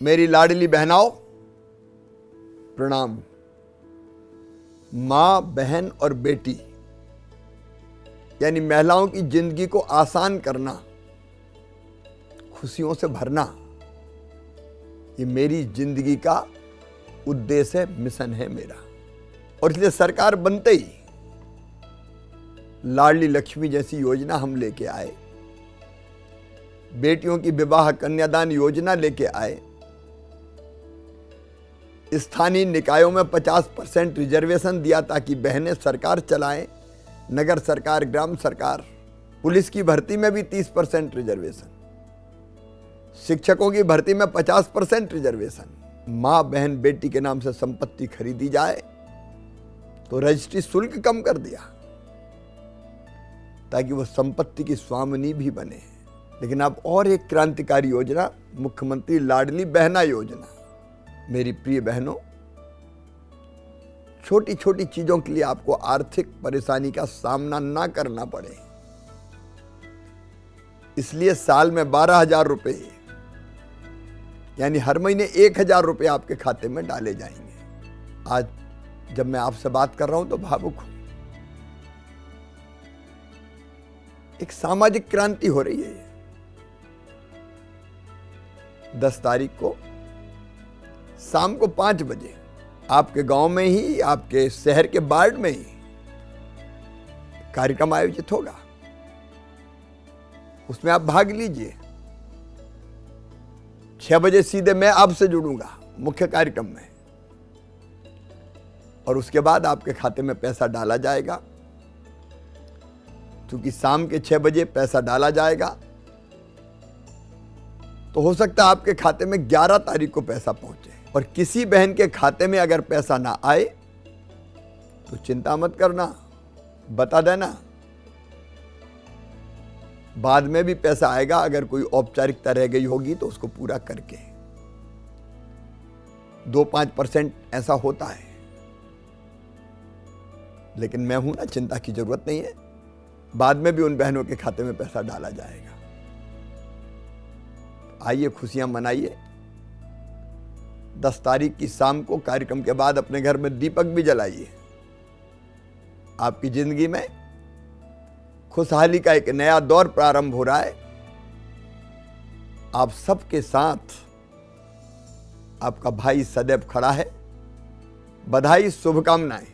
मेरी लाडली बहनाओं, प्रणाम। माँ, बहन और बेटी, यानी महिलाओं की ज़िंदगी को आसान करना, खुशियों से भरना, ये मेरी ज़िंदगी का उद्देश्य मिशन है मेरा। और इसलिए सरकार बनते ही लाडली लक्ष्मी जैसी योजना हम लेके आए, बेटियों की विवाह कन्यादान योजना लेके आए स्थानीय निकायों में 50 परसेंट रिजर्वेशन दिया ताकि बहनें सरकार चलाएँ, नगर सरकार, ग्राम सरकार। पुलिस की भर्ती में भी 30 परसेंट रिजर्वेशन। शिक्षकों की भर्ती में 50 परसेंट रिजर्वेशन। माँ, बहन, बेटी के नाम से संपत्ति खरीदी जाए तो रजिस्ट्री शुल्क कम कर दिया, ताकि वो संपत्ति की स्वामिनी भी बने। लेकिन अब और एक क्रांतिकारी योजना, मुख्यमंत्री लाडली बहना योजना। मेरी प्रिय बहनों छोटी छोटी चीज़ों के लिए आपको आर्थिक परेशानी का सामना ना करना पड़े। इसलिए साल में बारह हज़ार रुपये यानी हर महीने एक हज़ार रुपये आपके खाते में डाले जाएँगे। आज जब मैं आपसे बात कर रहा हूँ तो भावुक हूँ। एक सामाजिक क्रांति हो रही है। दस तारीख को शाम को पाँच बजे। आपके गाँव में ही, आपके शहर के बार्ड में ही कार्यक्रम आयोजित होगा। उसमें आप भाग लीजिए। छह बजे सीधे मैं आपसे जुड़ूँगा मुख्य कार्यक्रम में। और उसके बाद आपके खाते में पैसा डाला जाएगा। क्योंकि शाम के छह बजे पैसा डाला जाएगा। तो हो सकता है आपके खाते में 11 तारीख को पैसा पहुँचे और किसी बहन के खाते में अगर पैसा ना आए तो चिंता मत करना, बता देना। बाद में भी पैसा आएगा, अगर कोई औपचारिकता रह गई होगी तो उसको पूरा करके। दो पाँच परसेंट ऐसा होता है। लेकिन मैं हूँ ना, चिंता की ज़रूरत नहीं है। बाद में भी उन बहनों के खाते में पैसा डाला जाएगा। आइए, खुशियाँ मनाइए। दस तारीख की शाम को कार्यक्रम के बाद अपने घर में दीपक भी जलाइए। आपकी ज़िंदगी में खुशहाली का एक नया दौर प्रारंभ हो रहा है। आप सबके साथ आपका भाई सदैव खड़ा है। बधाई, शुभकामनाएँ।